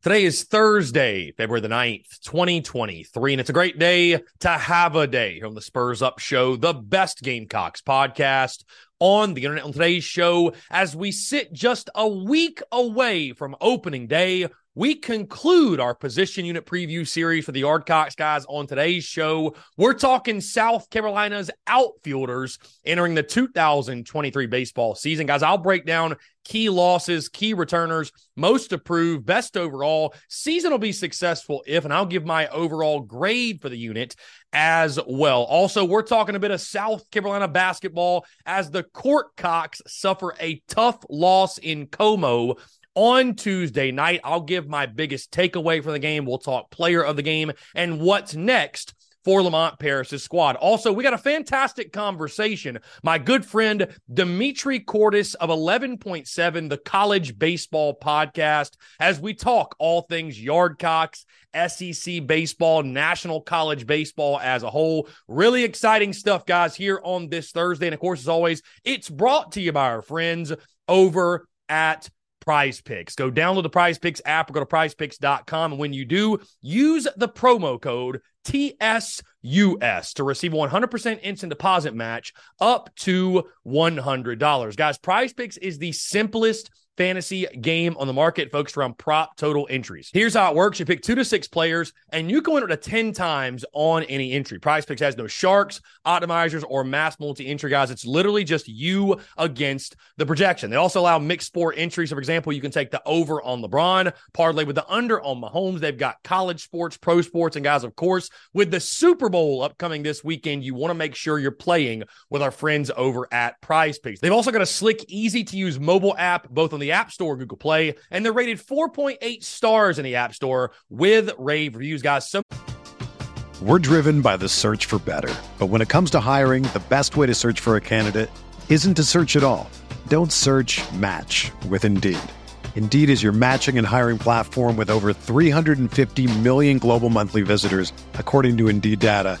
Today is Thursday, February the 9th, 2023, and it's a great day to have a day here on the Spurs Up Show, the best Gamecocks podcast on the internet on today's show as we sit just a week away from opening day we conclude our position unit preview series for the Yardcocks guys on today's show. We're talking South Carolina's outfielders entering the 2023 baseball season. Guys, I'll break down key losses, key returners, most approved, best overall. Season will be successful if, and I'll give my overall grade for the unit as well. Also, we're talking a bit of South Carolina basketball as the Court Cocks suffer a tough loss in Como on Tuesday night. I'll give my biggest takeaway from the game. We'll talk player of the game and what's next for Lamont Paris's squad. Also, we got a fantastic conversation. My good friend Dimitri Kourtis of 11.7, the college baseball podcast, as we talk all things Yardcocks, SEC baseball, national college baseball as a whole. Really exciting stuff, guys, here on this Thursday. And of course, as always, it's brought to you by our friends over at Prize Picks. Go download the Prize Picks app or go to prizepicks.com. And when you do, use the promo code TSUS to receive 100% instant deposit match up to $100. Guys, Prize Picks is the simplest fantasy game on the market focused around prop total entries. Here's how it works. You pick two to six players and you can up to 10 times on any entry. Prize Picks has no sharks, optimizers, or mass multi-entry guys. It's literally just you against the projection. They also allow mixed sport entries. So for example, you can take the over on LeBron, parlay with the under on Mahomes. They've got college sports, pro sports, and guys, of course, with the Super Bowl upcoming this weekend, you want to make sure you're playing with our friends over at Prize Picks. They've also got a slick, easy to use mobile app, both on the App Store, Google Play, and they're rated 4.8 stars in the App Store with rave reviews, guys. So we're driven by the search for better. But when it comes to hiring, the best way to search for a candidate isn't to search at all. Don't search match with Indeed. Indeed is your matching and hiring platform with over 350 million global monthly visitors, according to Indeed data,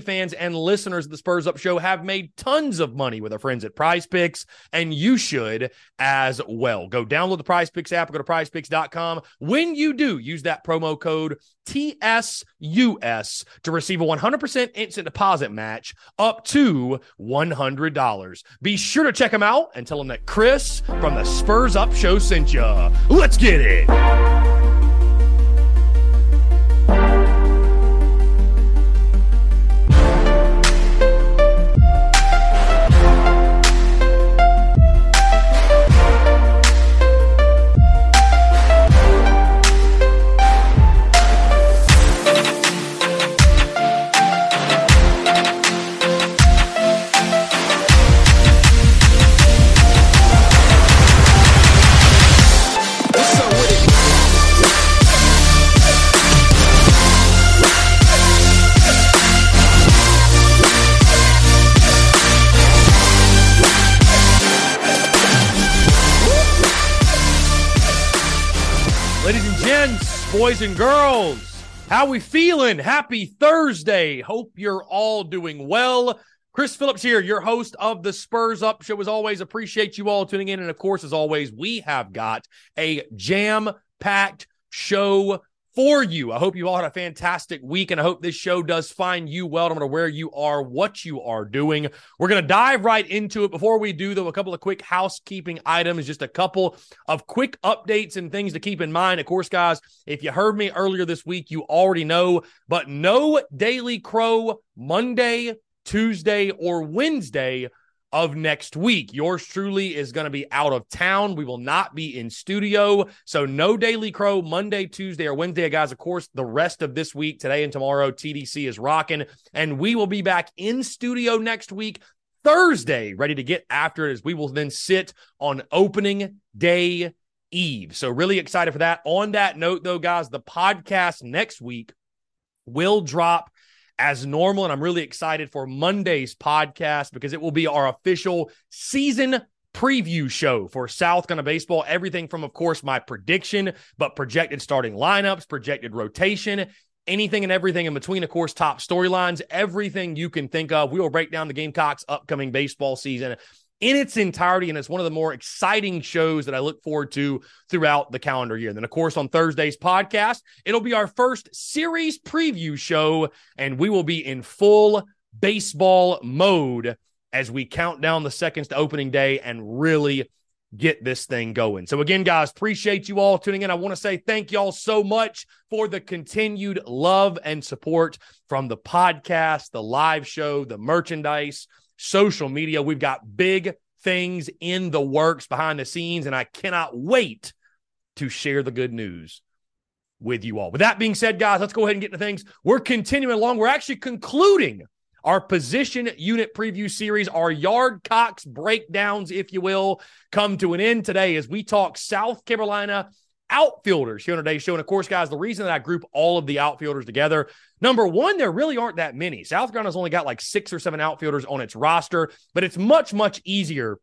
fans and listeners of the Spurs Up Show have made tons of money with our friends at Prize Picks, and you should as well. Go download the Prize Picks app, go to prizepicks.com. When you do, use that promo code TSUS to receive a 100% instant deposit match up to $100. Be sure to check them out and tell them that Chris from the Spurs Up Show sent you. Let's get it. And girls. How we feeling? Happy Thursday. Hope you're all doing well. Chris Phillips here, your host of the Spurs Up Show. As always, appreciate you all tuning in. And of course, as always, we have got a jam packed show for you. I hope you all had a fantastic week, and I hope this show does find you well, no matter where you are, what you are doing. We're going to dive right into it. Before we do, though, a couple of quick housekeeping items, just a couple of quick updates and things to keep in mind. Of course, guys, if you heard me earlier this week, you already know, but no Daily Crow Monday Tuesday or Wednesday of next week. Yours truly is going to be out of town. We will not be in studio. So, no Daily Crow Monday, Tuesday, or Wednesday, guys. Of course, the rest of this week, today and tomorrow, TDC is rocking. And we will be back in studio next week, Thursday, ready to get after it as we will then sit on opening day eve. So, really excited for that. On that note, though, guys, the podcast next week will drop as normal. And I'm really excited for Monday's podcast because it will be our official season preview show for South Carolina baseball. Everything from, of course, my prediction, but projected starting lineups, projected rotation, anything and everything in between, of course, top storylines, everything you can think of. We will break down the Gamecocks' upcoming baseball season in its entirety. And it's one of the more exciting shows that I look forward to throughout the calendar year. And then, of course, on Thursday's podcast, it'll be our first series preview show, and we will be in full baseball mode as we count down the seconds to opening day and really get this thing going. So, again, guys, appreciate you all tuning in. I want to say thank y'all so much for the continued love and support from the podcast, the live show, the merchandise social media. We've got big things in the works behind the scenes, and I cannot wait to share the good news with you all. With that being said, guys, let's go ahead and get into things. We're continuing along. We're actually concluding our position unit preview series, our yard cocks breakdowns, if you will, come to an end today as we talk South Carolina outfielders here on today's show. And of course, guys, the reason that I group all of the outfielders together, number one, there really aren't that many. South Carolina's only got like six or seven outfielders on its roster, but it's much, much easier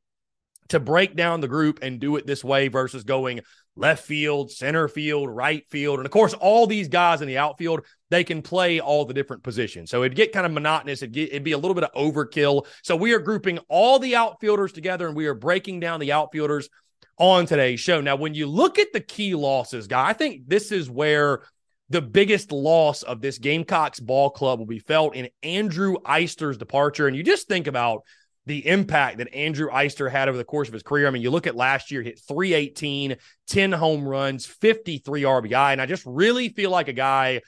to break down the group and do it this way versus going left field, center field, right field. And of course, all these guys in the outfield, they can play all the different positions. So it'd get kind of monotonous. It'd, get, it'd be a little bit of overkill. So we are grouping all the outfielders together and we are breaking down the outfielders on today's show. Now, when you look at the key losses, guy, I think this is where the biggest loss of this Gamecocks ball club will be felt in Andrew Eyster's departure. And you just think about the impact that Andrew Eyster had over the course of his career. I mean, you look at last year, hit 318, 10 home runs, 53 RBI. And I just really feel like a guy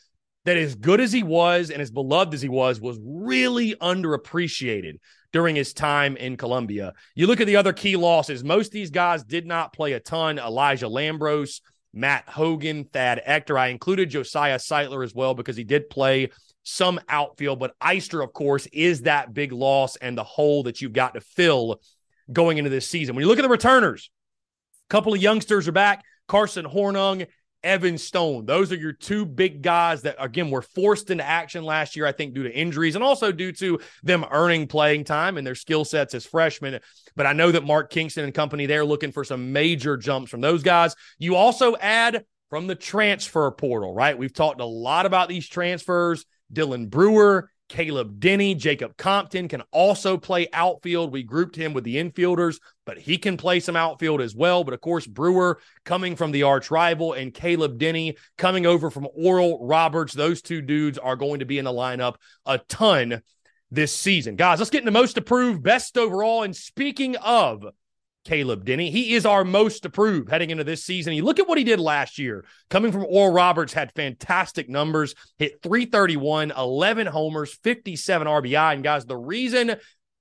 that as good as he was and as beloved as he was, was really underappreciated during his time in Columbia. You look at the other key losses, most of these guys did not play a ton. Elijah Lambros, Matt Hogan, Thad Ector. I included Josiah Sightler as well because he did play some outfield, but Eyster, of course, is that big loss and the hole that you've got to fill going into this season. When you look at the returners, a couple of youngsters are back. Carson Hornung Evan Stone. Those are your two big guys that, again, were forced into action last year, I think, due to injuries and also due to them earning playing time and their skill sets as freshmen. But I know that Mark Kingston and company, they're looking for some major jumps from those guys. You also add from the transfer portal, right? We've talked a lot about these transfers. Dylan Brewer, Caleb Denny, Jacob Compton can also play outfield. We grouped him with the infielders, but he can play some outfield as well. But of course, Brewer coming from the arch rival and Caleb Denny coming over from Oral Roberts. Those two dudes are going to be in the lineup a ton this season. Guys, let's get into most approved, best overall. And speaking of Caleb Denny. He is our most approved heading into this season. You look at what he did last year. Coming from Oral Roberts, had fantastic numbers, hit 331, 11 homers, 57 RBI. And guys, the reason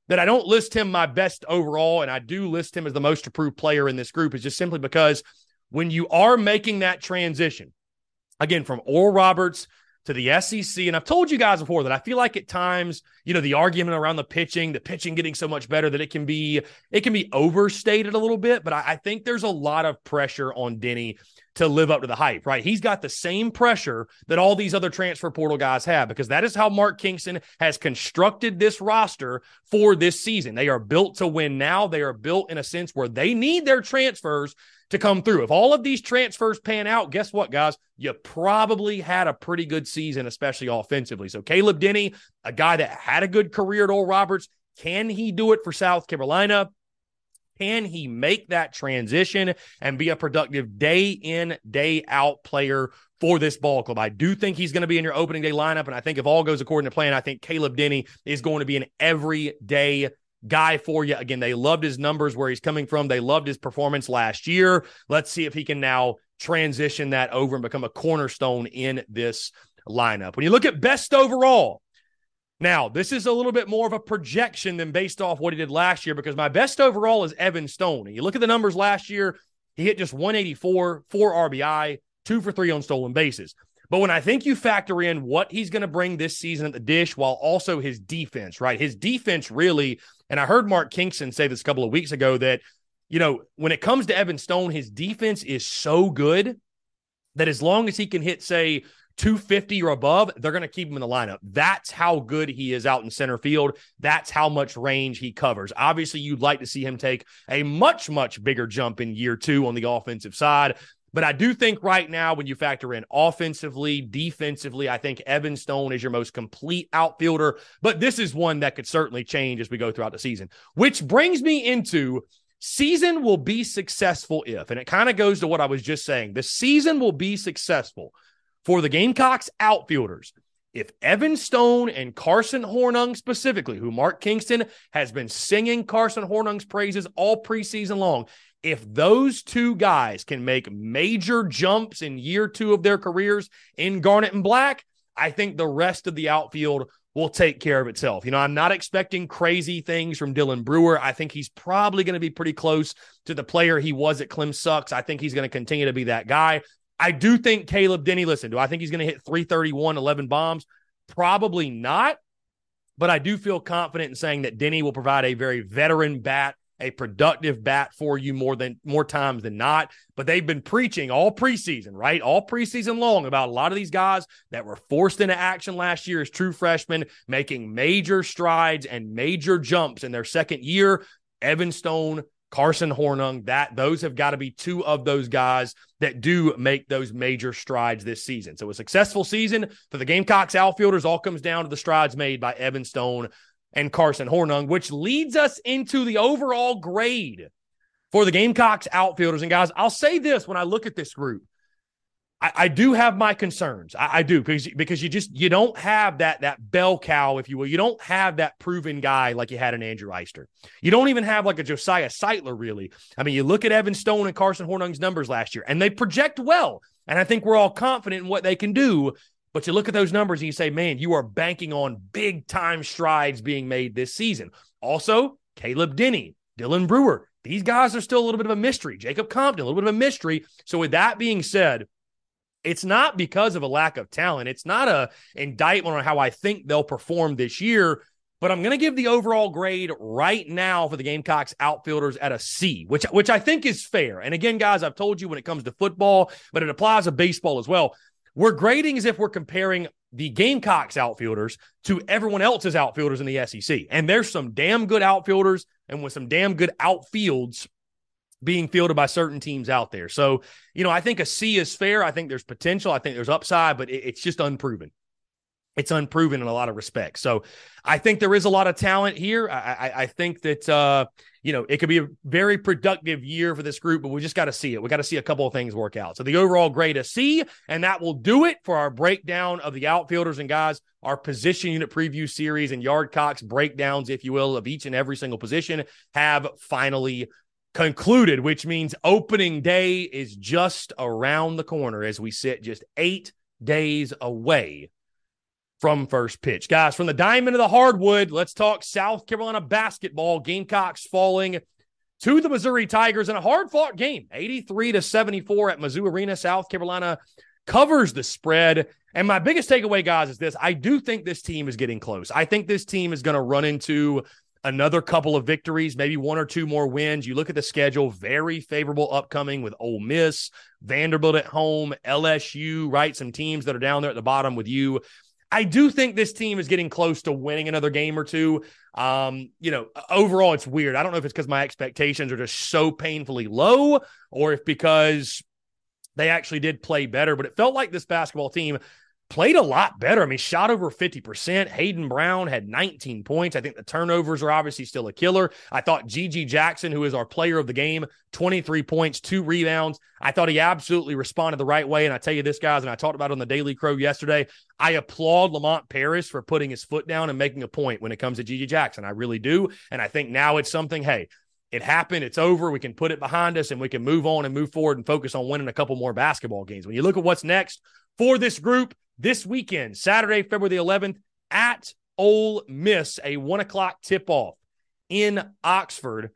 that I don't list him my best overall, and I do list him as the most approved player in this group, is just simply because when you are making that transition, again, from Oral Roberts to the SEC. And I've told you guys before that I feel like at times, you know, the argument around the pitching, the pitching getting so much better that it can be it can be overstated a little bit. But I, I think there's a lot of pressure on Denny to live up to the hype, right? He's got the same pressure that all these other transfer portal guys have because that is how Mark Kingston has constructed this roster for this season. They are built to win now. They are built in a sense where they need their transfers to come through. If all of these transfers pan out, guess what, guys? You probably had a pretty good season, especially offensively. So Caleb Denny, a guy that had a good career at Oral Roberts, can he do it for South Carolina? Can he make that transition and be a productive day in, day out player for this ball club? I do think he's going to be in your opening day lineup. And I think if all goes according to plan, I think Caleb Denny is going to be an everyday guy for you. Again, they loved his numbers where he's coming from. They loved his performance last year. Let's see if he can now transition that over and become a cornerstone in this lineup. When you look at best overall, Now, this is a little bit more of a projection than based off what he did last year because my best overall is Evan Stone. And you look at the numbers last year, he hit just 184, four RBI, two for three on stolen bases. But when I think you factor in what he's going to bring this season at the dish while also his defense, right? His defense really, and I heard Mark Kingston say this a couple of weeks ago that, you know, when it comes to Evan Stone, his defense is so good that as long as he can hit, say, 250 or above, they're going to keep him in the lineup. That's how good he is out in center field. That's how much range he covers. Obviously, you'd like to see him take a much, much bigger jump in year two on the offensive side. But I do think right now, when you factor in offensively, defensively, I think Evan Stone is your most complete outfielder. But this is one that could certainly change as we go throughout the season, which brings me into season will be successful if, and it kind of goes to what I was just saying. The season will be successful for the Gamecocks outfielders if Evan Stone and Carson Hornung specifically, who Mark Kingston has been singing Carson Hornung's praises all preseason long, if those two guys can make major jumps in year two of their careers in Garnet and Black, I think the rest of the outfield will take care of itself. You know, I'm not expecting crazy things from Dylan Brewer. I think he's probably going to be pretty close to the player he was at Clem Sucks. I think he's going to continue to be that guy. I do think Caleb Denny, listen, do I think he's going to hit 331, 11 bombs? Probably not. But I do feel confident in saying that Denny will provide a very veteran bat a productive bat for you more than more times than not. But they've been preaching all preseason, right? All preseason long about a lot of these guys that were forced into action last year as true freshmen, making major strides and major jumps in their second year. Evan Stone, Carson Hornung, that those have got to be two of those guys that do make those major strides this season. So a successful season for the Gamecocks outfielders all comes down to the strides made by Evan Stone and Carson Hornung, which leads us into the overall grade for the Gamecocks outfielders. And guys, I'll say this when I look at this group. I, I do have my concerns. I, I, do because because you just you don't have that that bell cow, if you will. You don't have that proven guy like you had in Andrew Eyster. You don't even have like a Josiah Sightler, really. I mean, you look at Evan Stone and Carson Hornung's numbers last year, and they project well. And I think we're all confident in what they can do. But you look at those numbers and you say, man, you are banking on big time strides being made this season. Also, Caleb Denny, Dylan Brewer, these guys are still a little bit of a mystery. Jacob Compton, a little bit of a mystery. So, with that being said, it's not because of a lack of talent. It's not a indictment on how I think they'll perform this year. But I'm going to give the overall grade right now for the Gamecocks outfielders at a C, which which I think is fair. And again, guys, I've told you when it comes to football, but it applies to baseball as well. We're grading as if we're comparing the Gamecocks outfielders to everyone else's outfielders in the SEC. And there's some damn good outfielders and with some damn good outfields being fielded by certain teams out there. So, you know, I think a C is fair. I think there's potential. I think there's upside, but it's just unproven it's unproven in a lot of respects. So I think there is a lot of talent here. I, I, I think that uh, you know it could be a very productive year for this group, but we just got to see it. We got to see a couple of things work out. So the overall grade a C, and that will do it for our breakdown of the outfielders and guys. Our position unit preview series and Yardcocks breakdowns, if you will, of each and every single position have finally concluded, which means opening day is just around the corner as we sit just eight days away from first pitch. Guys, from the diamond to the hardwood, let's talk South Carolina basketball. Gamecocks falling to the Missouri Tigers in a hard fought game, 83 to 74 at Mizzou Arena. South Carolina covers the spread. And my biggest takeaway, guys, is this I do think this team is getting close. I think this team is going to run into another couple of victories, maybe one or two more wins. You look at the schedule, very favorable upcoming with Ole Miss, Vanderbilt at home, LSU, right? Some teams that are down there at the bottom with you. I do think this team is getting close to winning another game or two. Um, you know, overall, it's weird. I don't know if it's because my expectations are just so painfully low or if because they actually did play better, but it felt like this basketball team played a lot better. I mean, shot over 50%. Hayden Brown had 19 points. I think the turnovers are obviously still a killer. I thought GG Jackson, who is our player of the game, 23 points, two rebounds. I thought he absolutely responded the right way. And I tell you this, guys, and I talked about on the Daily Crow yesterday. I applaud Lamont Paris for putting his foot down and making a point when it comes to GG Jackson. I really do. And I think now it's something, hey, it happened. It's over. We can put it behind us and we can move on and move forward and focus on winning a couple more basketball games. When you look at what's next for this group, this weekend, Saturday, February the 11th, at Ole Miss, a one o'clock tip off in Oxford.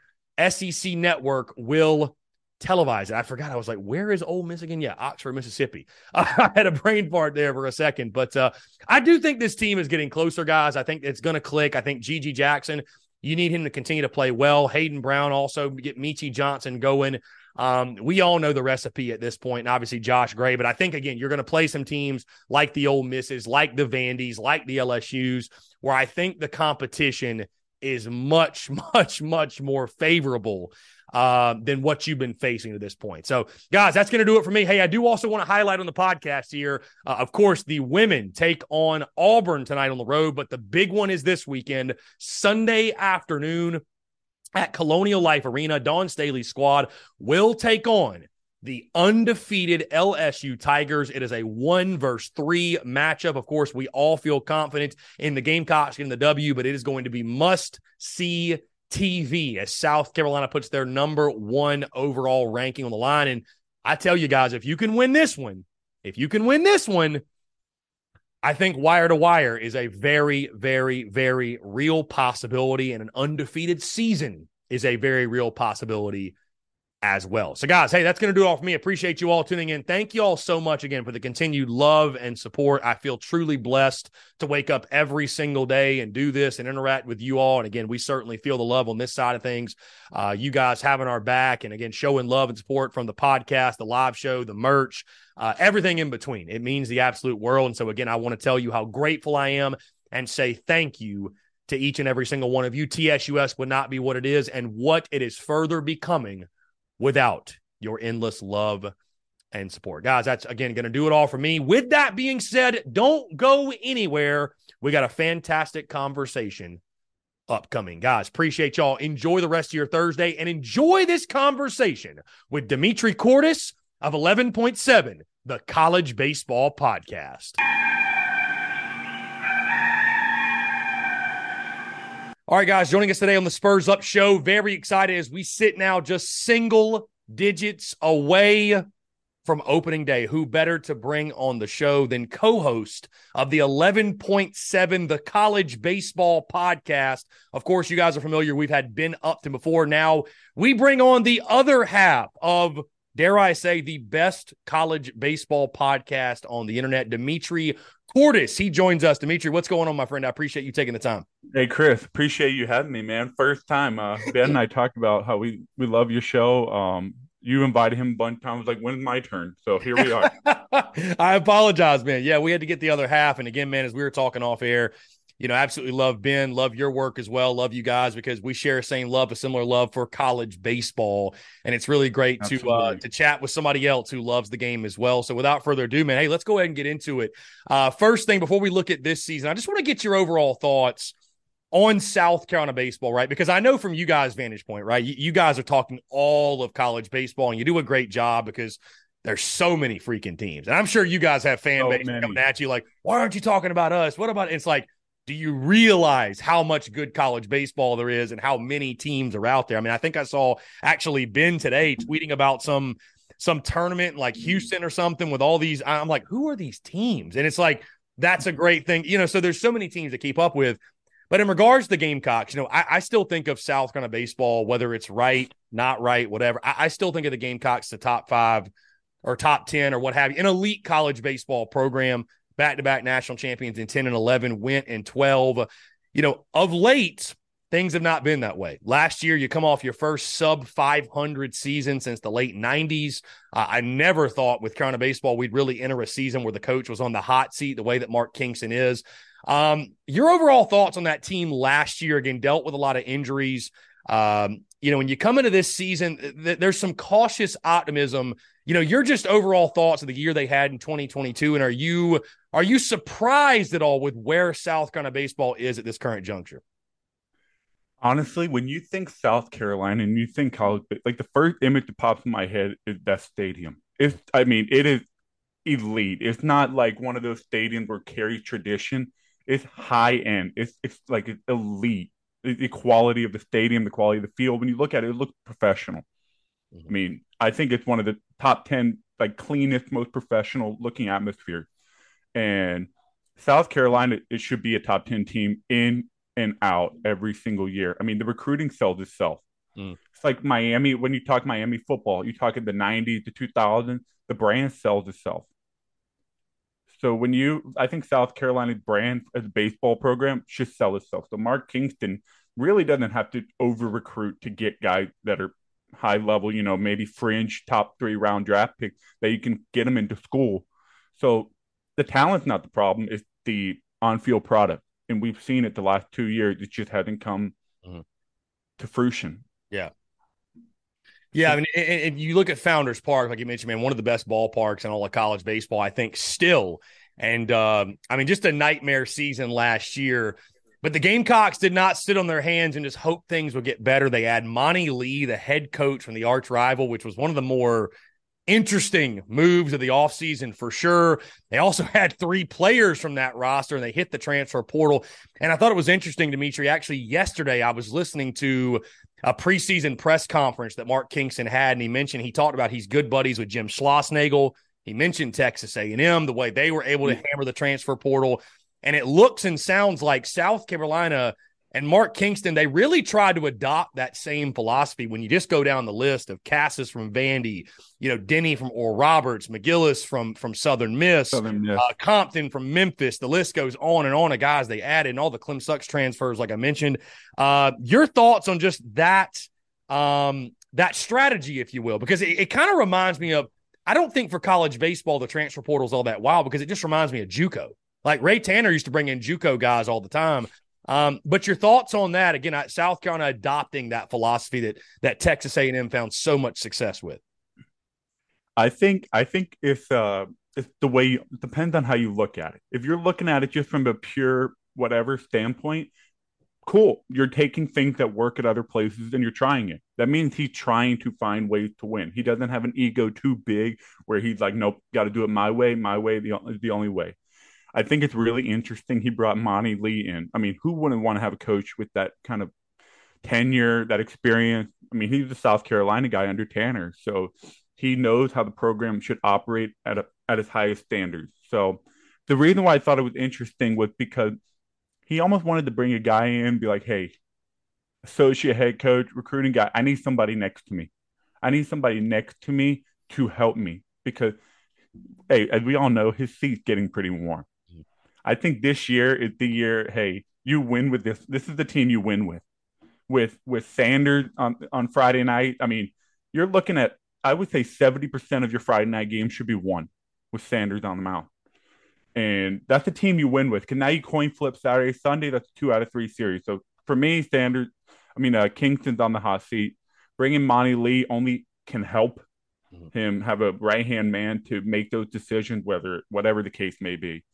SEC Network will televise it. I forgot. I was like, where is Ole Miss again? Yeah, Oxford, Mississippi. I had a brain fart there for a second, but uh, I do think this team is getting closer, guys. I think it's going to click. I think GG Jackson, you need him to continue to play well. Hayden Brown also get Meechie Johnson going. Um, we all know the recipe at this point, and obviously Josh Gray. But I think again, you're going to play some teams like the Ole Misses, like the Vandies, like the LSU's, where I think the competition is much, much, much more favorable uh, than what you've been facing to this point. So, guys, that's going to do it for me. Hey, I do also want to highlight on the podcast here, uh, of course, the women take on Auburn tonight on the road, but the big one is this weekend, Sunday afternoon at Colonial Life Arena. Dawn Staley's squad will take on the undefeated LSU Tigers. It is a one versus three matchup. Of course, we all feel confident in the Gamecocks getting the W, but it is going to be must see TV as South Carolina puts their number one overall ranking on the line. And I tell you guys, if you can win this one, if you can win this one, I think wire to wire is a very, very, very real possibility, and an undefeated season is a very real possibility as well. So, guys, hey, that's going to do it all for me. Appreciate you all tuning in. Thank you all so much again for the continued love and support. I feel truly blessed to wake up every single day and do this and interact with you all. And again, we certainly feel the love on this side of things. Uh, you guys having our back and again, showing love and support from the podcast, the live show, the merch, uh, everything in between. It means the absolute world. And so, again, I want to tell you how grateful I am and say thank you to each and every single one of you. TSUS would not be what it is and what it is further becoming without your endless love and support. Guys, that's again going to do it all for me. With that being said, don't go anywhere. We got a fantastic conversation upcoming. Guys, appreciate y'all. Enjoy the rest of your Thursday and enjoy this conversation with Dimitri Kourtis of 11.7, the College Baseball Podcast. All right, guys, joining us today on the Spurs Up Show. Very excited as we sit now just single digits away from opening day. Who better to bring on the show than co host of the 11.7, the college baseball podcast? Of course, you guys are familiar. We've had Ben Upton before. Now we bring on the other half of dare I say, the best college baseball podcast on the internet. Dimitri Kourtis, he joins us. Dimitri, what's going on, my friend? I appreciate you taking the time. Hey, Chris, appreciate you having me, man. First time. Uh, ben and I talked about how we we love your show. Um, you invited him a bunch of times. Like, when's my turn? So here we are. I apologize, man. Yeah, we had to get the other half. And again, man, as we were talking off air, you know, absolutely love Ben, love your work as well, love you guys because we share the same love, a similar love for college baseball, and it's really great absolutely. to uh, to chat with somebody else who loves the game as well. So, without further ado, man, hey, let's go ahead and get into it. Uh, first thing before we look at this season, I just want to get your overall thoughts on South Carolina baseball, right? Because I know from you guys' vantage point, right, you, you guys are talking all of college baseball, and you do a great job because there's so many freaking teams. And I'm sure you guys have fan base coming at you like, why aren't you talking about us? What about it's like do you realize how much good college baseball there is and how many teams are out there? I mean, I think I saw actually Ben today tweeting about some some tournament like Houston or something with all these. I'm like, who are these teams? And it's like that's a great thing, you know. So there's so many teams to keep up with. But in regards to the Gamecocks, you know, I, I still think of South Carolina baseball, whether it's right, not right, whatever. I, I still think of the Gamecocks the top five or top 10 or what have you, an elite college baseball program back to back national champions in 10 and 11, went in 12. You know, of late, things have not been that way. Last year, you come off your first sub 500 season since the late 90s. Uh, I never thought with Carolina baseball we'd really enter a season where the coach was on the hot seat the way that Mark Kingston is. Um, your overall thoughts on that team last year again dealt with a lot of injuries. Um, you know, when you come into this season, th- there's some cautious optimism. You know, you're just overall thoughts of the year they had in 2022, and are you are you surprised at all with where South Carolina baseball is at this current juncture? Honestly, when you think South Carolina and you think college, like the first image that pops in my head is that stadium. It's, I mean, it is elite. It's not like one of those stadiums where carries tradition. It's high end. It's it's like elite. The quality of the stadium, the quality of the field. When you look at it, it looks professional. Mm-hmm. I mean, I think it's one of the top ten like cleanest, most professional looking atmosphere and South Carolina, it should be a top 10 team in and out every single year. I mean, the recruiting sells itself. Mm. It's like Miami. When you talk Miami football, you talk in the 90s to 2000s, the brand sells itself. So when you, I think South Carolina's brand as a baseball program should sell itself. So Mark Kingston really doesn't have to over recruit to get guys that are high level, you know, maybe fringe top three round draft picks that you can get them into school. So the talent's not the problem; it's the on field product, and we've seen it the last two years. It just hasn't come mm-hmm. to fruition. Yeah. Yeah, I mean, if you look at Founders Park, like you mentioned, man, one of the best ballparks in all of college baseball, I think, still. And um, I mean, just a nightmare season last year. But the Gamecocks did not sit on their hands and just hope things would get better. They had Monte Lee, the head coach from the arch rival, which was one of the more interesting moves of the offseason for sure. They also had three players from that roster and they hit the transfer portal. And I thought it was interesting, Dimitri. Actually, yesterday I was listening to a preseason press conference that Mark Kingston had, and he mentioned he talked about he's good buddies with Jim Schlossnagle. He mentioned Texas A&M, the way they were able to hammer the transfer portal. And it looks and sounds like South Carolina and Mark Kingston, they really tried to adopt that same philosophy when you just go down the list of Casas from Vandy, you know, Denny from Oral Roberts, McGillis from from Southern Miss, Southern Miss. Uh, Compton from Memphis. The list goes on and on of guys they added and all the Clem Sucks transfers, like I mentioned. Uh, your thoughts on just that um, that strategy, if you will, because it, it kind of reminds me of I don't think for college baseball the transfer portal is all that wild because it just reminds me of JUCO. Like Ray Tanner used to bring in JUCO guys all the time. Um, but your thoughts on that? Again, South Carolina adopting that philosophy that that Texas A&M found so much success with. I think I think if uh, if the way you, depends on how you look at it. If you're looking at it just from a pure whatever standpoint, cool. You're taking things that work at other places and you're trying it. That means he's trying to find ways to win. He doesn't have an ego too big where he's like, nope, got to do it my way. My way is the only way. I think it's really interesting he brought Monte Lee in. I mean, who wouldn't want to have a coach with that kind of tenure, that experience? I mean, he's a South Carolina guy under Tanner, so he knows how the program should operate at a, at its highest standards. So the reason why I thought it was interesting was because he almost wanted to bring a guy in and be like, "Hey, associate head coach, recruiting guy, I need somebody next to me. I need somebody next to me to help me because." Hey, as we all know, his seat's getting pretty warm. I think this year is the year. Hey, you win with this. This is the team you win with. With with Sanders on on Friday night. I mean, you're looking at. I would say seventy percent of your Friday night games should be won with Sanders on the mound, and that's the team you win with. Because now you coin flip Saturday, Sunday. That's two out of three series. So for me, Sanders. I mean, uh, Kingston's on the hot seat. Bringing Monte Lee only can help mm-hmm. him have a right hand man to make those decisions, whether whatever the case may be.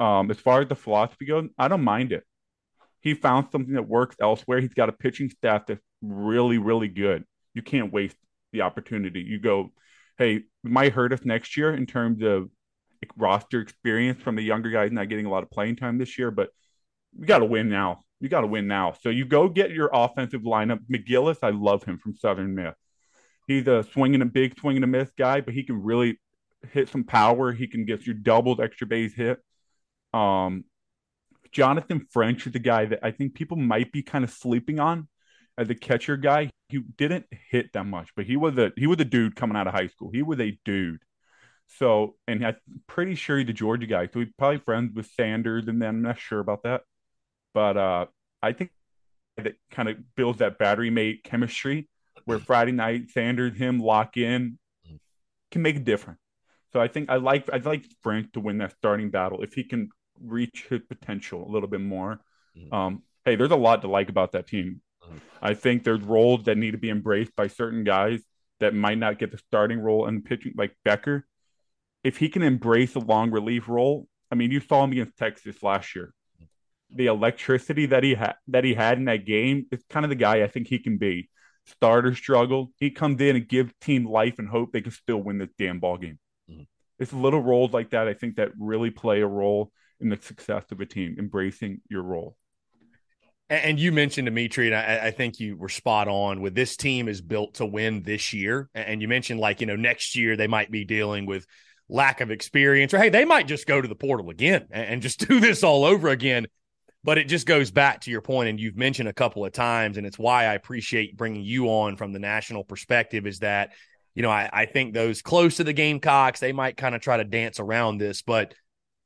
Um, as far as the philosophy goes, I don't mind it. He found something that works elsewhere. He's got a pitching staff that's really, really good. You can't waste the opportunity. You go, hey, it might hurt us next year in terms of roster experience from the younger guys not getting a lot of playing time this year, but you got to win now. You got to win now. So you go get your offensive lineup. McGillis, I love him from Southern Miss. He's a swinging a big swinging a miss guy, but he can really hit some power. He can get you doubled extra base hit. Um, Jonathan French is the guy that I think people might be kind of sleeping on as a catcher guy. He didn't hit that much, but he was a he was a dude coming out of high school. He was a dude. So, and I'm pretty sure he's a Georgia guy. So he's probably friends with Sanders, and then I'm not sure about that. But uh, I think that kind of builds that battery mate chemistry where Friday night Sanders him lock in can make a difference. So I think I like I like Frank to win that starting battle if he can reach his potential a little bit more. Mm-hmm. Um, hey, there's a lot to like about that team. Mm-hmm. I think there's roles that need to be embraced by certain guys that might not get the starting role in pitching, like Becker. If he can embrace a long relief role, I mean, you saw him against Texas last year. The electricity that he had that he had in that game is kind of the guy I think he can be. Starter struggle, he comes in and gives team life and hope they can still win this damn ball game. Mm-hmm. It's little roles like that I think that really play a role in the success of a team, embracing your role. And you mentioned Dimitri, and I, I, think you were spot on with this team is built to win this year. And you mentioned like, you know, next year they might be dealing with lack of experience, or hey, they might just go to the portal again and, just do this all over again. But it just goes back to your point, and you've mentioned a couple of times, and it's why I appreciate bringing you on from the national perspective. Is that you know I, I think those close to the Gamecocks they might kind of try to dance around this, but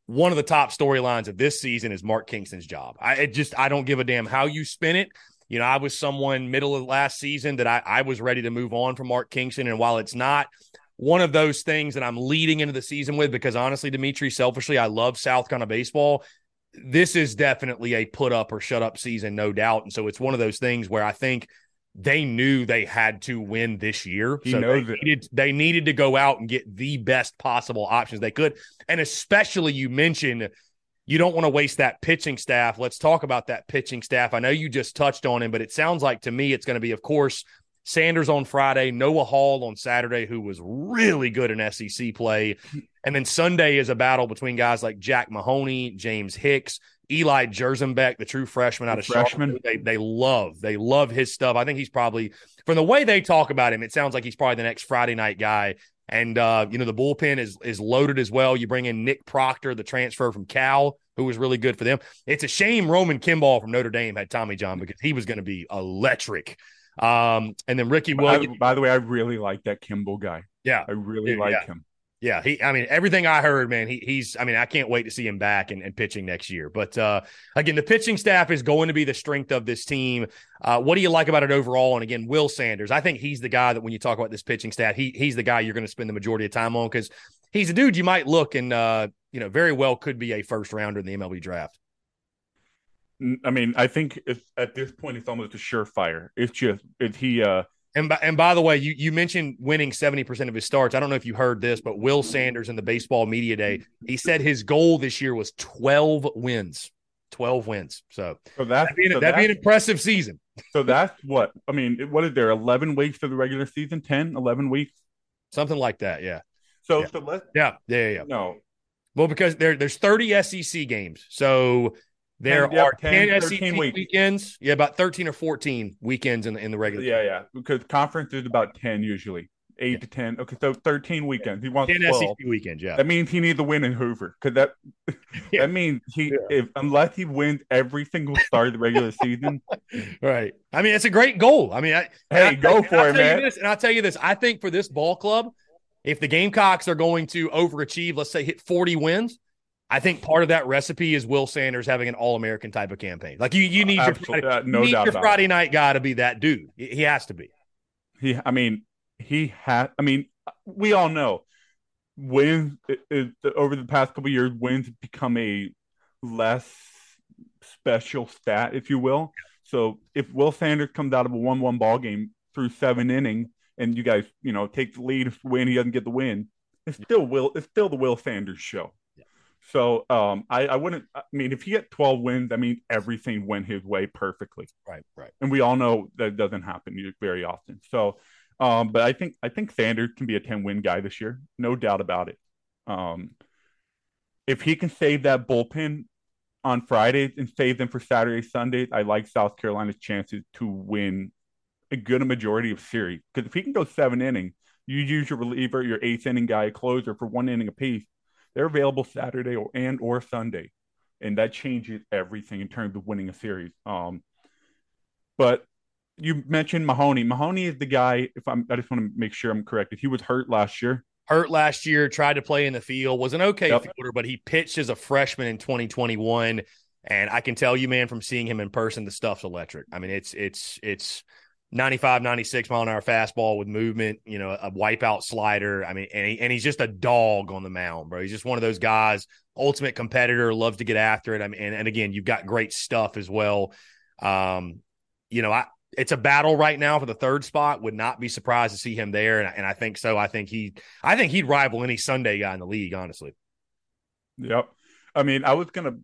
one of the top storylines of this season is Mark Kingston's job. I just I don't give a damn how you spin it. You know, I was someone middle of last season that I, I was ready to move on from Mark Kingston. And while it's not one of those things that I'm leading into the season with, because honestly, Dimitri, selfishly, I love South Carolina baseball. This is definitely a put up or shut up season, no doubt. And so it's one of those things where I think they knew they had to win this year. He so knows they it. needed, they needed to go out and get the best possible options they could. And especially you mentioned you don't want to waste that pitching staff. Let's talk about that pitching staff. I know you just touched on him, but it sounds like to me it's going to be, of course, Sanders on Friday, Noah Hall on Saturday, who was really good in SEC play. And then Sunday is a battle between guys like Jack Mahoney, James Hicks, Eli Jerzembeck, the true freshman out of Freshman. Charlotte. They they love they love his stuff. I think he's probably from the way they talk about him, it sounds like he's probably the next Friday night guy. And uh, you know the bullpen is is loaded as well. You bring in Nick Proctor, the transfer from Cal, who was really good for them. It's a shame Roman Kimball from Notre Dame had Tommy John because he was going to be electric. Um, and then Ricky Williams, by the way, I really like that Kimball guy. yeah, I really Yeah, like yeah. him. Yeah, he. I mean, everything I heard, man. He, he's. I mean, I can't wait to see him back and, and pitching next year. But uh, again, the pitching staff is going to be the strength of this team. Uh, what do you like about it overall? And again, Will Sanders. I think he's the guy that when you talk about this pitching staff, he he's the guy you're going to spend the majority of time on because he's a dude you might look and uh, you know very well could be a first rounder in the MLB draft. I mean, I think it's, at this point it's almost a surefire. It's just it, he. uh And by, and by the way, you, you mentioned winning 70% of his starts. I don't know if you heard this, but Will Sanders in the baseball media day, he said his goal this year was 12 wins. 12 wins. So So that's that'd be, an, so that'd be an impressive season. So that's what I mean. What is there? Eleven weeks for the regular season? 10, 11 weeks. Something like that. Yeah. So Yeah. so let's Yeah. Yeah. Yeah. yeah. no. Well, because there, there's 30 SEC games. So there 10, yep, are 10, 10, SEC weeks. weekends. Yeah. About 13 or 14 weekends in the, in the regular Yeah, yeah. Because conference is about ten usually, eight Yeah. to ten. Okay, so thirteen weekends. He wants 10 twelve. SEC weekends. Yeah. That means he needs to win in Hoover because that Yeah. that means he Yeah. if unless he wins every single start of the regular season. Right. I mean, it's a great goal. I mean, I, Hey, I- go and for I'll it, man. this, and I'll tell you this. I think for this ball club, if the Gamecocks are going to overachieve, let's say hit 40 wins, I think part of that recipe is Will Sanders having an All American type of campaign. Like you, you need your Friday, uh, no need your Friday night guy to be that dude. He has to be. He, I mean, he had. I mean, we all know wins is, is over the past couple of years. Wins become a less special stat, if you will. So if Will Sanders comes out of a one-one ball game through seven innings, and you guys, you know, take the lead, win, he doesn't get the win. It's still Will. It's still the Will Sanders show. So um, I, I wouldn't. I mean, if he get twelve wins, I mean everything went his way perfectly Right, right. and we all know that doesn't happen very often. So, um, but I think I think Sanders can be a ten win guy this year, no doubt about it. Um, if he can save that bullpen on Fridays and save them for Saturday, Sundays, I like South Carolina's chances to win a good majority of series. Because if he can go seven innings, you use your reliever, your eighth inning guy, closer for one inning apiece. They're available Saturday or and or Sunday, and that changes everything in terms of winning a series. Um, but you mentioned Mahoney. Mahoney is the guy. If I'm, I just want to make sure I'm corrected. He was hurt last year. Hurt last year, tried to play in the field, was an okay Yep. fielder, but he pitched as a freshman in 2021. And I can tell you, man, from seeing him in person, the stuff's electric. I mean, it's it's it's 95, 96 mile an hour fastball with movement, you know, a wipeout slider. I mean, and, he, and he's just a dog on the mound, bro. He's just one of those guys, ultimate competitor, loves to get after it. I mean, and, and again, you've got great stuff as well. Um, you know, I it's a battle right now for the third spot. Would not be surprised to see him there, and, and I think so. I think he, I think he'd rival any Sunday guy in the league, honestly. Yep. I mean, I was gonna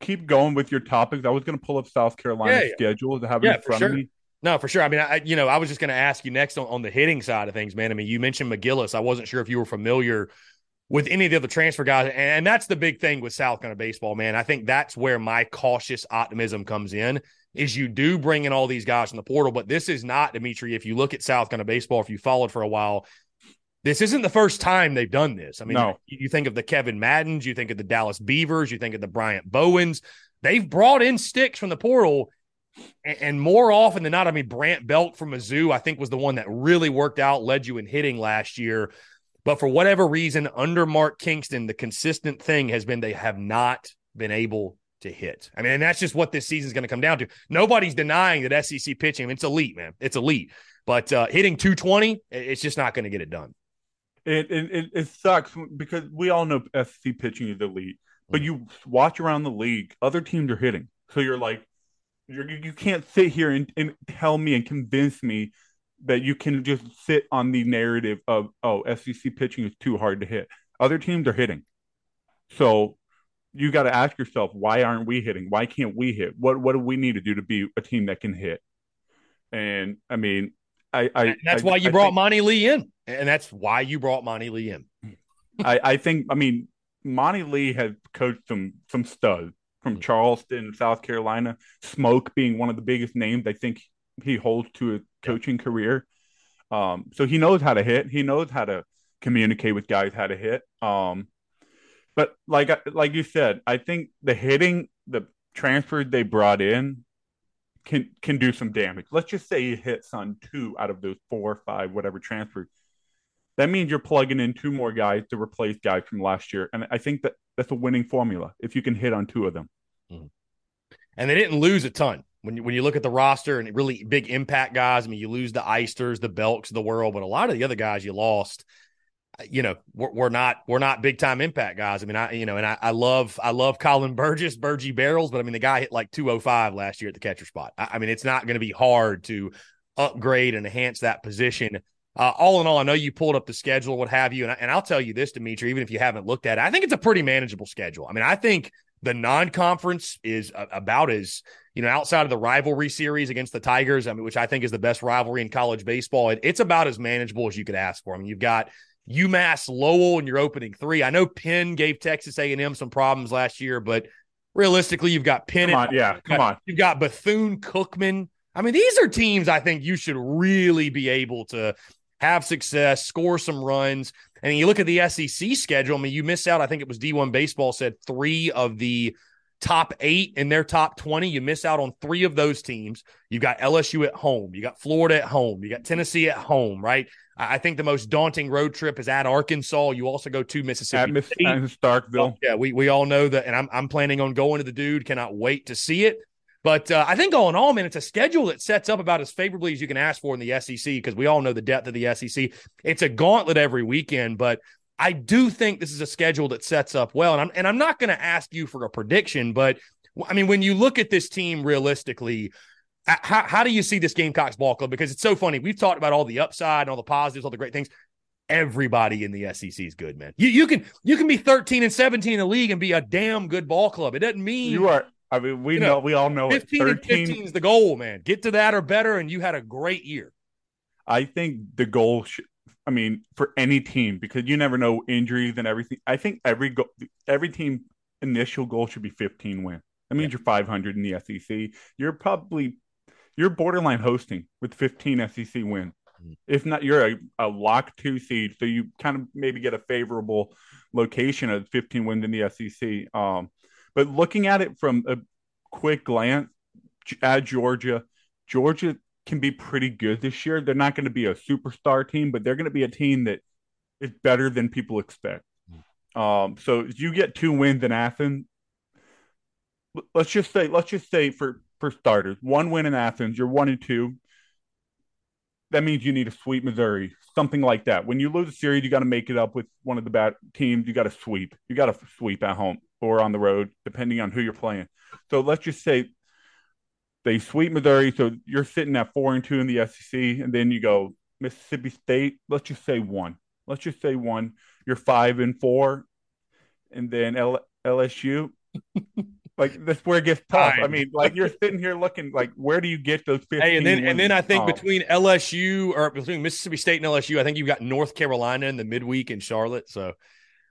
keep going with your topics. I was gonna pull up South Carolina's Yeah, yeah. schedule to have it Yeah, in front sure. of me. No, for sure. I mean, I you know, I was just going to ask you next on, on the hitting side of things, man. I mean, you mentioned McGillis. I wasn't sure if you were familiar with any of the other transfer guys, and that's the big thing with South Carolina baseball, man. I think that's where my cautious optimism comes in. Is you do bring in all these guys from the portal, but this is not Dimitri. If you look at South Carolina baseball, if you followed for a while, this isn't the first time they've done this. I mean, No. you, you think of the Kevin Maddens, you think of the Dallas Beavers, you think of the Bryant Bowens. They've brought in sticks from the portal, and, more often than not, I mean, Brandt Belk from Mizzou, I think, was the one that really worked out, led you in hitting last year. But for whatever reason, under Mark Kingston, the consistent thing has been they have not been able to hit. I mean, and that's just what this season is going to come down to. Nobody's denying that SEC pitching, I mean, it's elite, man. It's elite. But uh, hitting 220, it's just not going to get it done. It, it it it sucks because we all know SC pitching is elite, but you watch around the league, other teams are hitting. So you're like, you're, you you can't sit here and, and tell me and convince me that you can just sit on the narrative of oh SEC pitching is too hard to hit. Other teams are hitting, so you got to ask yourself why aren't we hitting? Why can't we hit? What what do we need to do to be a team that can hit? And I mean, I, I that's I- why you I brought think- Monte Lee in. And that's why you brought Monte Lee in. I, I think I mean Monte Lee has coached some some studs from. Charleston, South Carolina. Smoke being one of the biggest names I think he holds to a coaching career. Um, so he knows how to hit. He knows how to communicate with guys how to hit. Um, but like like you said, I think the hitting, the transfers they brought in can can do some damage. Let's just say he hits on two out of those four or five, whatever transfers. That means you're plugging in two more guys to replace guys from last year, and I think that that's a winning formula if you can hit on two of them. And they didn't lose a ton. When you, when you look at the roster and really big impact guys, I mean, you lose the Eisters, the Belks of the world, but a lot of the other guys you lost, uh, you know, we're, we're not we're not big time impact guys. I mean, I you know, and I, I love I love Colin Burgess, Burgie Barrels, but I mean, the guy hit like 205 last year at the catcher spot. I, I mean, it's not going to be hard to upgrade and enhance that position. Uh, all in all, I know you pulled up the schedule, what have you, and, I, and I'll tell you this, Dimitri, even if you haven't looked at it, I think it's a pretty manageable schedule. I mean, I think the non-conference is a, about as you know outside of the rivalry series against the Tigers, I mean, which I think is the best rivalry in college baseball. It, it's about as manageable as you could ask for. I mean, you've got UMass Lowell in your opening three. I know Penn gave Texas A&M some problems last year, but realistically, you've got Penn. Come on, yeah, come on. You've got Bethune Cookman. I mean, these are teams I think you should really be able to have success, score some runs. And you look at the SEC schedule. I mean, you miss out. I think it was D1 Baseball said three of the top eight in their top 20. You miss out on three of those teams. You've got LSU at home. You got Florida at home. You got Tennessee at home, right? I think the most daunting road trip is at Arkansas. You also go to Mississippi. At Miss Starkville. Yeah, we we all know that, and I'm I'm planning on going to the dude. Cannot wait to see it. But uh, I think all in all, man, it's a schedule that sets up about as favorably as you can ask for in the SEC because we all know the depth of the SEC. It's a gauntlet every weekend, but I do think this is a schedule that sets up well. And I'm and I'm not going to ask you for a prediction, but I mean, when you look at this team realistically, how, how do you see this Gamecocks ball club? Because it's so funny. We've talked about all the upside and all the positives, all the great things. Everybody in the SEC is good, man. You you can you can be 13 and 17 in the league and be a damn good ball club. It doesn't mean You are. I mean, we You know, know, we all know it. 15 and 13 15 is the goal, man. Get to that or better, and you had a great year. I think the goal should, I mean, for any team, because you never know injuries and everything. I think every go, every team initial goal should be 15 win. That means you're 500 in the SEC. You're probably you're borderline hosting with 15 SEC wins. Mhm. If not, you're a, a lock two seed, so you kind of maybe get a favorable location of 15 wins in the SEC. Um, but looking at it from a quick glance, at Georgia, Georgia can be pretty good this year. They're not going to be a superstar team, but they're going to be a team that is better than people expect. Um, so if you get two wins in Athens, let's just say, let's just say for for starters, one win in Athens, you're one and two. That means you need to sweep Missouri, something like that. When you lose a series, you got to make it up with one of the bad teams. You got to sweep. You got to sweep at home or on the road, depending on who you're playing. So let's just say they sweep Missouri, so you're sitting at four and two in the SEC, and then you go Mississippi State. Let's just say one. Let's just say one. You're five and four, and then L- LSU. like that's where it gets tough. I mean, like you're sitting here looking like, where do you get those 15 Hey, and then and then I think between LSU or between Mississippi State and LSU, I think you've got North Carolina in the midweek in Charlotte. So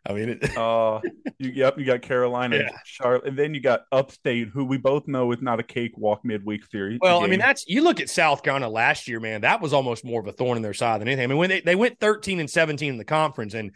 I mean, it, uh, you, yep, you got Carolina, Yeah. Charlotte, and then you got Upstate, who we both know is not a cakewalk midweek series. Well, I mean, that's you look at South Carolina last year, man. That was almost more of a thorn in their side than anything. I mean, when they, they went 13 and 17 in the conference, and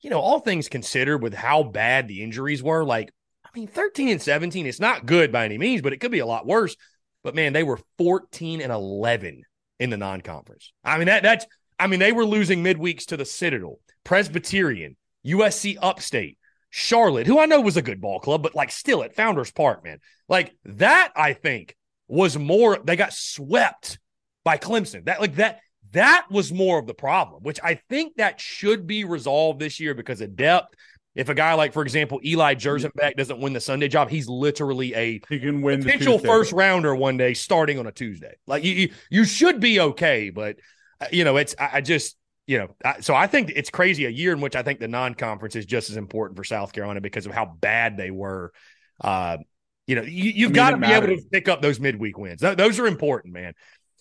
you know, all things considered, with how bad the injuries were, like, I mean, 13 and 17, it's not good by any means, but it could be a lot worse. But man, they were 14 and 11 in the non-conference. I mean, that that's I mean, they were losing midweeks to the Citadel, Presbyterian, USC Upstate, Charlotte, who I know was a good ball club, but like still at Founders Park, man. Like that, I think was more. They got swept by Clemson. That like that that was more of the problem, which I think that should be resolved this year because of depth. If a guy like, for example, Eli Jerzembeck doesn't win the Sunday job, he's literally a he can win potential first rounder one day starting on a Tuesday. Like you, you, you should be okay, but uh, you know, it's I, I just you know, I, so I think it's crazy a year in which I think the non-conference is just as important for South Carolina because of how bad they were. Uh, you know, you, you've mean, got to be able to pick up those midweek wins. Th- those are important, man.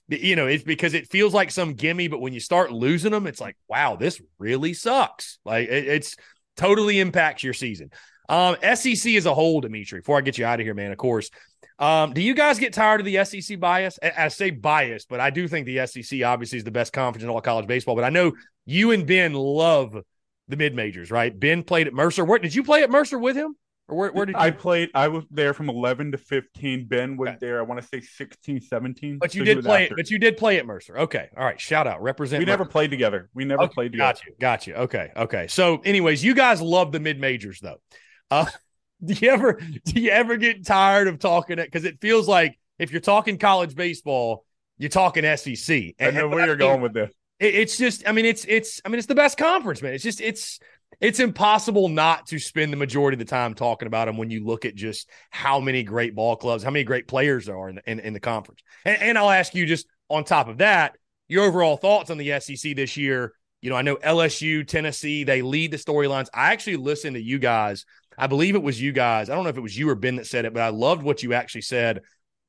You know, it's because it feels like some gimme, but when you start losing them, it's like, wow, this really sucks. Like it, it's totally impacts your season. Um, SEC as a whole, Dimitri. Before I get you out of here, man, of course. Um, do you guys get tired of the SEC bias? I, I say bias, but I do think the SEC obviously is the best conference in all college baseball. But I know you and Ben love the mid majors, right? Ben played at Mercer. Where did you play at Mercer with him, or where, where did you? I played. I was there from 11 to 15. Ben was Okay. there. I want to say 16, 17. but you so did play. after. But you did play at Mercer. Okay, all right. Shout out, represent. We never Mercer. played together. We never Okay, played together. Got you. Got you. Okay. Okay. So, anyways, you guys love the mid majors, though. Uh, do you ever do you ever get tired of talking it? Because it feels like if you're talking college baseball, you're talking SEC. I And- know where you're going with this. it- it's just, I mean, it's it's, I mean, it's the best conference, man. It's just, it's, it's impossible not to spend the majority of the time talking about them when you look at just how many great ball clubs, how many great players there are in the, in, in the conference. And, and I'll ask you just on top of that, your overall thoughts on the SEC this year. You know, I know LSU, Tennessee, they lead the storylines. I actually listened to you guys. I believe it was you guys. I don't know if it was you or Ben that said it, but I loved what you actually said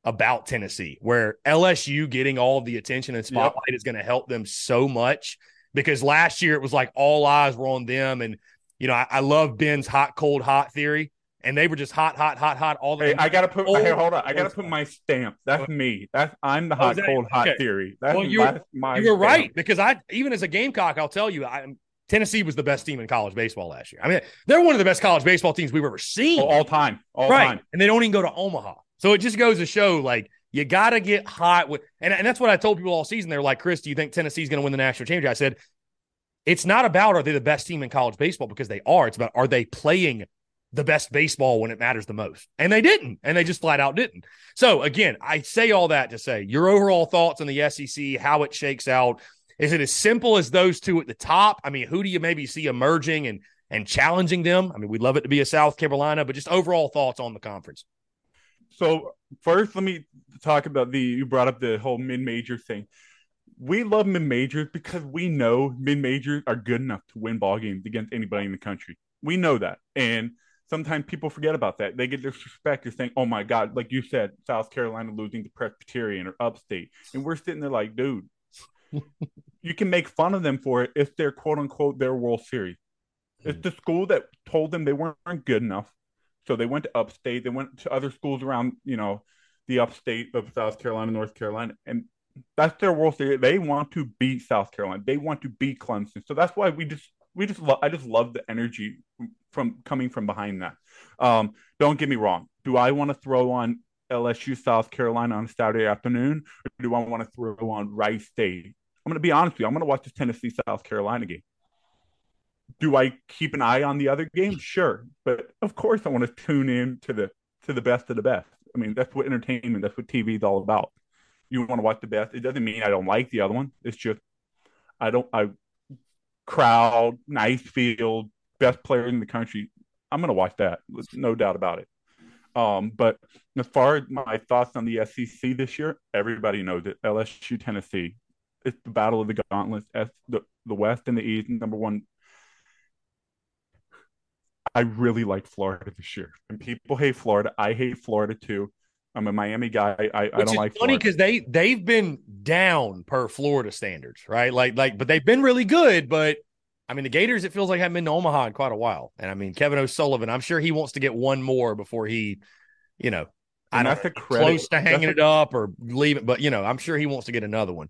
about Tennessee, where LSU getting all of the attention and spotlight is going to help them so much because last year it was like all eyes were on them. And, you know, I, I love Ben's hot, cold, hot theory. And they were just hot, hot, hot, hot all the Hey, I gotta put. Oh, hey, hold on. I gotta oh, put my stamp. That's me. That's I'm the Oh, hot, is that- cold, hot theory. That's, Well, you're- my. you were right because I even as a Gamecock, I'll tell you, I, Tennessee was the best team in college baseball last year. I mean, they're one of the best college baseball teams we've ever seen. Oh, all time. All right, time. and they don't even go to Omaha. So it just goes to show, like you got to get hot with, and, and that's what I told people all season. They're like, Chris, do you think Tennessee's going to win the national championship? I said, it's not about are they the best team in college baseball because they are. It's about are they playing the best baseball when it matters the most, and they didn't, and they just flat out didn't. So again, I say all that to say your overall thoughts on the SEC, how it shakes out. Is it as simple as those two at the top? I mean, who do you maybe see emerging and and challenging them? I mean, we'd love it to be a South Carolina, but just overall thoughts on the conference. So first, let me talk about the. You brought up the whole mid major thing. We love mid majors because we know mid majors are good enough to win ball games against anybody in the country. We know that, and sometimes people forget about that. They get disrespect. You're saying, "Oh my God," like you said, South Carolina losing to Presbyterian or Upstate, and we're sitting there like, dude, you can make fun of them for it if they're quote unquote their World Series. It's the school that told them they weren't good enough. So they went to upstate. They went to other schools around, you know, the upstate of South Carolina, North Carolina, and that's their World Series. They want to beat South Carolina. They want to beat Clemson. So that's why we just we just lo- I just love the energy from coming from behind that. Um, don't get me wrong. Do I want to throw on LSU South Carolina on Saturday afternoon, or do I want to throw on Rice State? I'm going to be honest with you. I'm going to watch the Tennessee South Carolina game. Do I keep an eye on the other games? Sure, but of course I want to tune in to the to the best of the best. I mean, that's what entertainment, that's what TV is all about. You want to watch the best. It doesn't mean I don't like the other one. It's just I don't. I crowd, nice field, best player in the country. I'm going to watch that. There's no doubt about it. Um, but as far as my thoughts on the SEC this year, everybody knows it. LSU, Tennessee. It's the battle of the gauntlets. S, the, the West and the East, number one. I really like Florida this year. And people hate Florida. I hate Florida too. I'm a Miami guy. I, I Which don't is like funny because they they've been down per Florida standards, right? Like like, but they've been really good. But I mean, the Gators, it feels like haven't been to Omaha in quite a while. And I mean, Kevin O'Sullivan, I'm sure he wants to get one more before he, you know, I a know, credit- close to hanging it up or leaving. But, you know, I'm sure he wants to get another one.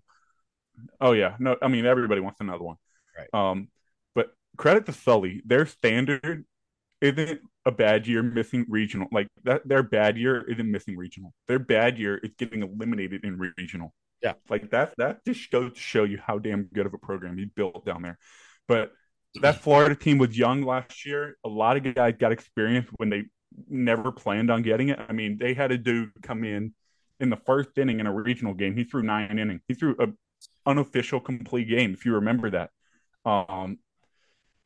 Oh yeah, no, I mean everybody wants another one. Right. Um, but credit to Sully, their standard isn't a bad year missing regional. Like that, their bad year isn't missing regional. Their bad year is getting eliminated in regional. Yeah. like that. That just goes to show you how damn good of a program he built down there. But that Florida team was young last year. A lot of guys got experience when they never planned on getting it. I mean, they had a dude come in in the first inning in a regional game. He threw nine innings. He threw a unofficial complete game, if you remember that. Um,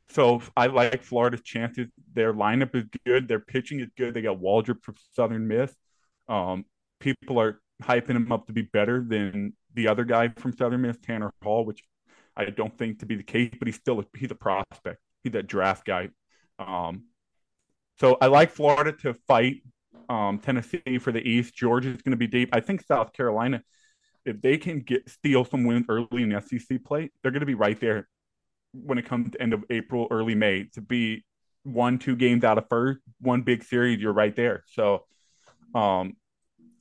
so I like Florida's chances. Their lineup is good. Their pitching is good. They got Waldrep from Southern Miss. Um, people are hyping him up to be better than the other guy from Southern Miss, Tanner Hall, which I don't think to be the case, but he's still a, he's a prospect. He's that draft guy. Um, so I like Florida to fight um, Tennessee for the East. Georgia's going to be deep. I think South Carolina, if they can get steal some wins early in the SEC play, they're going to be right there when it comes to end of April, early May to be one, two games out of first, one big series, you're right there. So, um,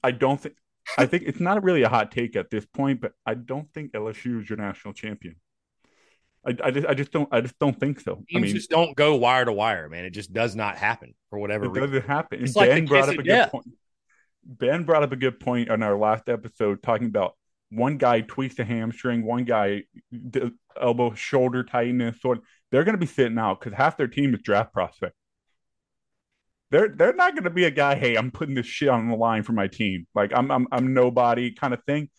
I don't think I think it's not really a hot take at this point, but I don't think LSU is your national champion. I, I just I just don't I just don't think so. I mean, just don't go wire to wire, man. It just does not happen for whatever it reason. doesn't happen. It's And like ben brought up a good point. Ben brought up a good point on our last episode talking about one guy tweaks a hamstring, one guy elbow shoulder tightness. Sort they're going to be sitting out because half their team is draft prospect. They're they're not going to be a guy. Hey, I'm putting this shit on the line for my team. Like I'm I'm I'm nobody kind of thing.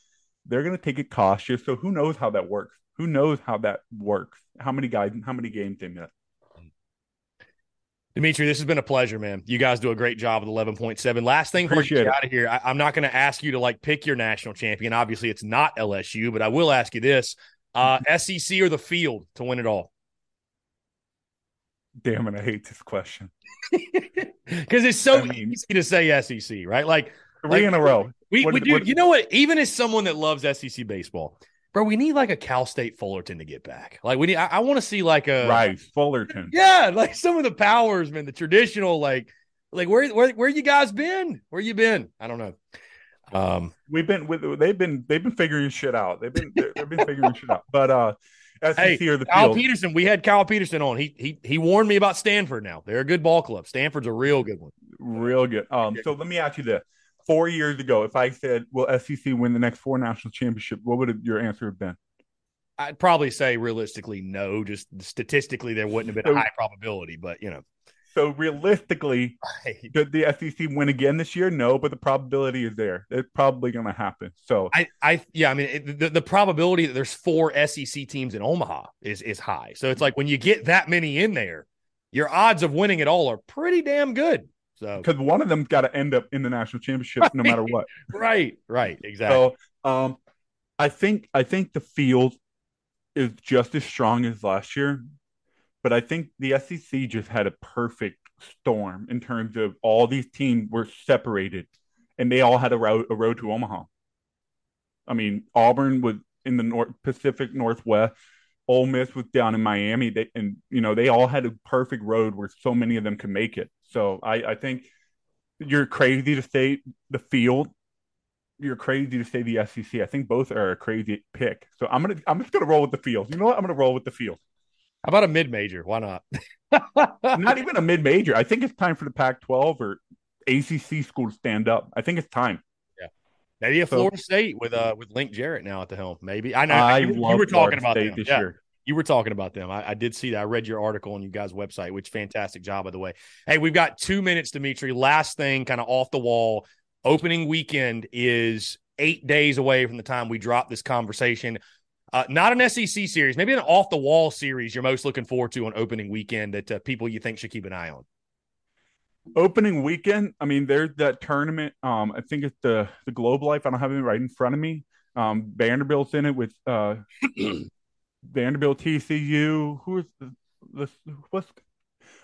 They're going to take it cautious. So who knows how that works? Who knows how that works? How many guys? How many games they miss? Dimitri, this has been a pleasure, man. You guys do a great job with 11.7. Last thing before get it. out of here, I, I'm not going to ask you to like pick your national champion. Obviously, it's not LSU, but I will ask you this uh, SEC or the field to win it all? Damn it! I hate this question. Because it's so I mean- easy to say SEC, right? Like, Three Like, in a row. we, What- we do, what- you know what? Even as someone that loves SEC baseball, bro, we need like a Cal State Fullerton to get back. Like, we need, I, I want to see like a, Rice, Fullerton. Yeah, like some of the powers, man, the traditional, like, like where where where you guys been? Where you been? I don't know. Um, We've been with they've been they've been figuring shit out. They've been they've been figuring shit out. But uh SEC Hey, or the Kyle field. Peterson, we had Kyle Peterson on. He he he warned me about Stanford. Now they're a good ball club. Stanford's a real good one. Real good. Um so let me ask you this. Four years ago, if I said, Will SEC win the next four national championships, what would your answer have been? I'd probably say realistically no. Just statistically, there wouldn't have been a high probability, but you know, So realistically, could the SEC win again this year? No, but the probability is there. It's probably gonna happen. So I, I, yeah, I mean, it, the, the probability that there's four SEC teams in Omaha is is high. So it's like when you get that many in there, your odds of winning it all are pretty damn good. So because one of them's gotta end up in the national championship no matter what. right, right, exactly. So um, I think I think the field is just as strong as last year, but I think the SEC just had a perfect storm in terms of all these teams were separated, and they all had a road a road to Omaha. I mean, Auburn was in the North Pacific Northwest. Ole Miss was down in Miami, they, and you know they all had a perfect road where so many of them could make it. So I, I think you're crazy to say the field you're crazy to say the SEC. I think both are a crazy pick. So I'm gonna I'm just gonna roll with the field. You know what? I'm gonna roll with the field. How about a mid major? Why not? Not even a mid major. I think it's time for the Pac-12 or ACC school to stand up. I think it's time. Yeah. Maybe a So- Florida State with uh with Link Jarrett now at the helm. Maybe I know I you, you were talking Florida about State them. this Yeah, year. you were talking about them. I, I did see that. I read your article on you guys' website, which fantastic job by the way. Hey, we've got two minutes, Dimitri. Last thing, kind of off the wall. Opening weekend is eight days away from the time we drop this conversation. Uh, not an SEC series, maybe an off the wall series you're most looking forward to on opening weekend that uh, people you think should keep an eye on. Opening weekend. I mean, there's that tournament. Um, I think it's the the Globe Life. I don't have it right in front of me. Um, Vanderbilt's in it with uh, Vanderbilt, TCU. Who is the, the what's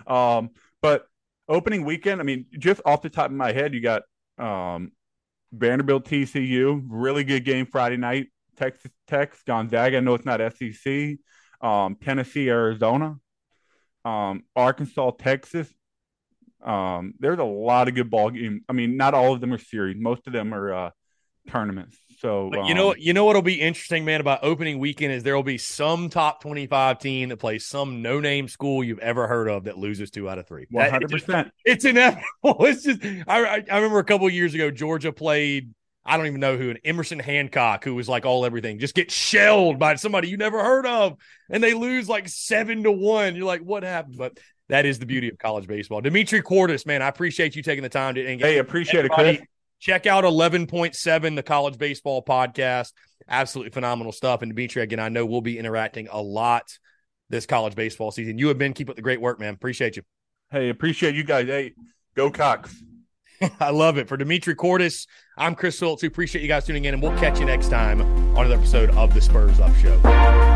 um? But opening weekend. I mean, just off the top of my head, you got um, Vanderbilt, TCU. Really good game Friday night. Texas Tech, Gonzaga. I know it's not SEC. um, Tennessee, Arizona, um, Arkansas, Texas. Um, there's a lot of good ball games. I mean, not all of them are series. Most of them are uh, tournaments. So but you know, you know what'll be interesting, man, about opening weekend is there will be some top twenty-five team that plays some no-name school you've ever heard of that loses two out of three. One hundred percent. It's inevitable. It's just I, I remember a couple years ago Georgia played. I don't even know who, an Emerson Hancock, who was like all everything, just get shelled by somebody you never heard of, and they lose like seven to one. You're like, what happened? But that is the beauty of college baseball. Dimitri Kourtis, man, I appreciate you taking the time to engage. Hey, appreciate everybody. it, Chris. Check out 11.7, the college baseball podcast. Absolutely phenomenal stuff. And Dimitri, again, I know we'll be interacting a lot this college baseball season. You have been keep up the great work, man. Appreciate you. Hey, appreciate you guys. Hey, go Cocks. I love it. For Dimitri Kourtis, I'm Chris Phillips. We appreciate you guys tuning in, and we'll catch you next time on another episode of the Spurs Up Show.